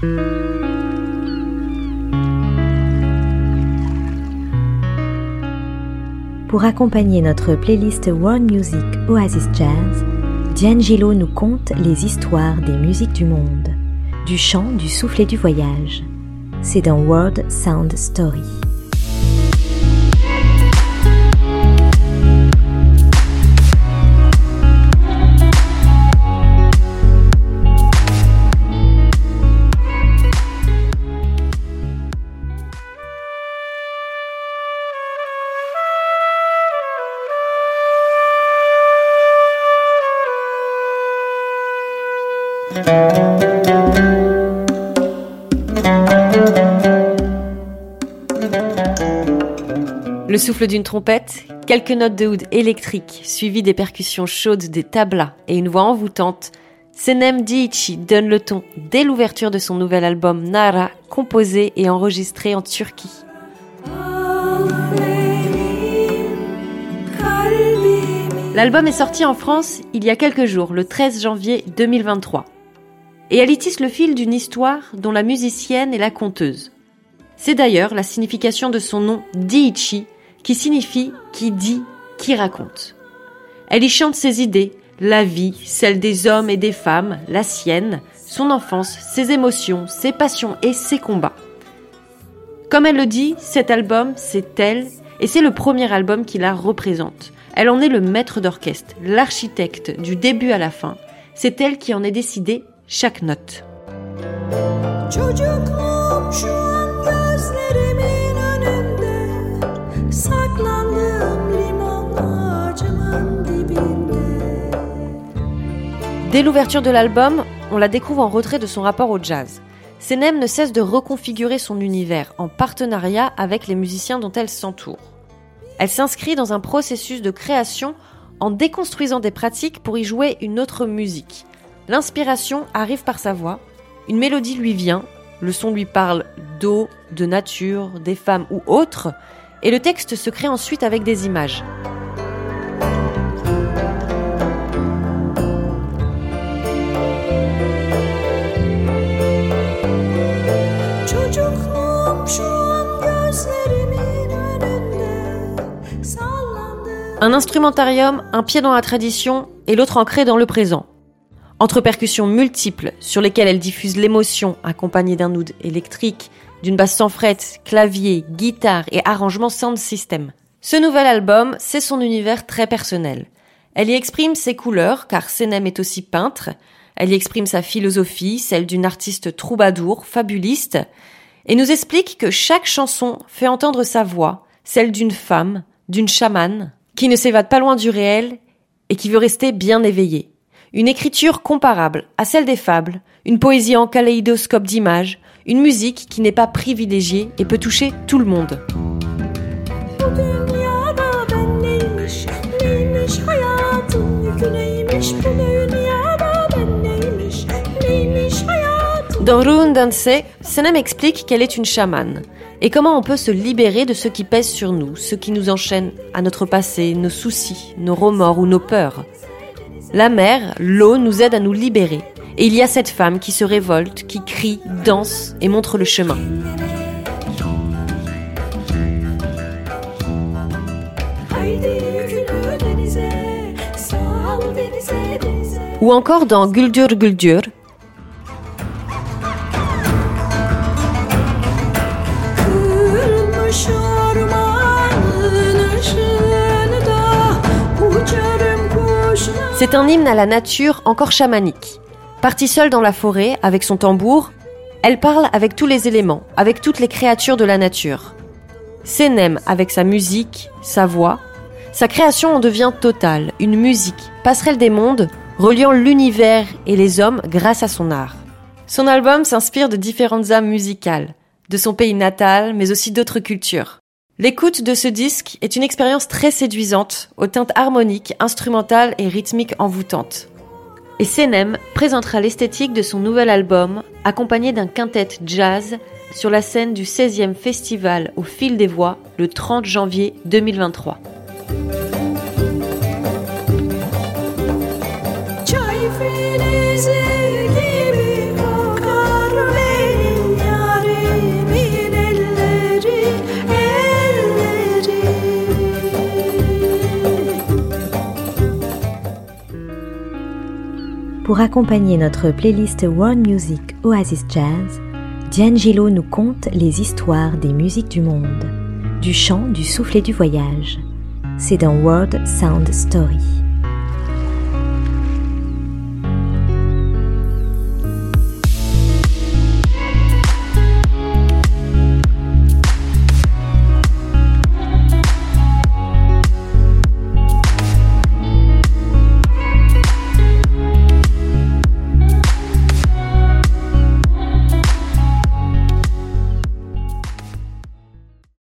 Pour accompagner notre playlist World Music Oasis Jazz, D'Angelo nous conte les histoires des musiques du monde, du chant, du souffle et du voyage. C'est dans World Sound Story. Le souffle d'une trompette, quelques notes de oud électriques, suivies des percussions chaudes des tablas et une voix envoûtante, Senem Diichi donne le ton dès l'ouverture de son nouvel album Nara, composé et enregistré en Turquie. L'album est sorti en France il y a quelques jours, le 13 janvier 2023. Et elle y tisse le fil d'une histoire dont la musicienne est la conteuse. C'est d'ailleurs la signification de son nom Diichi, qui signifie qui dit, qui raconte. Elle y chante ses idées, la vie, celle des hommes et des femmes, la sienne, son enfance, ses émotions, ses passions et ses combats. Comme elle le dit, cet album, c'est elle, et c'est le premier album qui la représente. Elle en est le maître d'orchestre, l'architecte du début à la fin. C'est elle qui en est décidé chaque note. Dès l'ouverture de l'album, on la découvre en retrait de son rapport au jazz. Senem ne cesse de reconfigurer son univers en partenariat avec les musiciens dont elle s'entoure. Elle s'inscrit dans un processus de création en déconstruisant des pratiques pour y jouer une autre musique. L'inspiration arrive par sa voix, une mélodie lui vient, le son lui parle d'eau, de nature, des femmes ou autres, et le texte se crée ensuite avec des images. Un instrumentarium, un pied dans la tradition et l'autre ancré dans le présent. Entre percussions multiples sur lesquelles elle diffuse l'émotion accompagnée d'un oud électrique, d'une basse sans fret, clavier, guitare et arrangement sound system. Ce nouvel album, c'est son univers très personnel. Elle y exprime ses couleurs, car Senem est aussi peintre. Elle y exprime sa philosophie, celle d'une artiste troubadour, fabuliste, et nous explique que chaque chanson fait entendre sa voix, celle d'une femme, d'une chamane, qui ne s'évade pas loin du réel et qui veut rester bien éveillé. Une écriture comparable à celle des fables, une poésie en kaléidoscope d'images, une musique qui n'est pas privilégiée et peut toucher tout le monde. Dans Danse, Senem explique qu'elle est une chamane et comment on peut se libérer de ce qui pèse sur nous, ce qui nous enchaîne à notre passé, nos soucis, nos remords ou nos peurs? La mer, l'eau, nous aide à nous libérer. Et il y a cette femme qui se révolte, qui crie, danse et montre le chemin. Ou encore dans Guldur Guldur, C'est un hymne à la nature encore chamanique. Partie seule dans la forêt, avec son tambour, elle parle avec tous les éléments, avec toutes les créatures de la nature. Senem avec sa musique, sa voix, sa création en devient totale, une musique, passerelle des mondes, reliant l'univers et les hommes grâce à son art. Son album s'inspire de différentes âmes musicales, de son pays natal, mais aussi d'autres cultures. L'écoute de ce disque est une expérience très séduisante, aux teintes harmoniques, instrumentales et rythmiques envoûtantes. Et Senem présentera l'esthétique de son nouvel album, accompagné d'un quintet jazz, sur la scène du 16e festival au fil des voix, le 30 janvier 2023. Pour accompagner notre playlist World Music Oasis Jazz, Gillot nous conte les histoires des musiques du monde, du chant, du souffle et du voyage. C'est dans World Sound Story.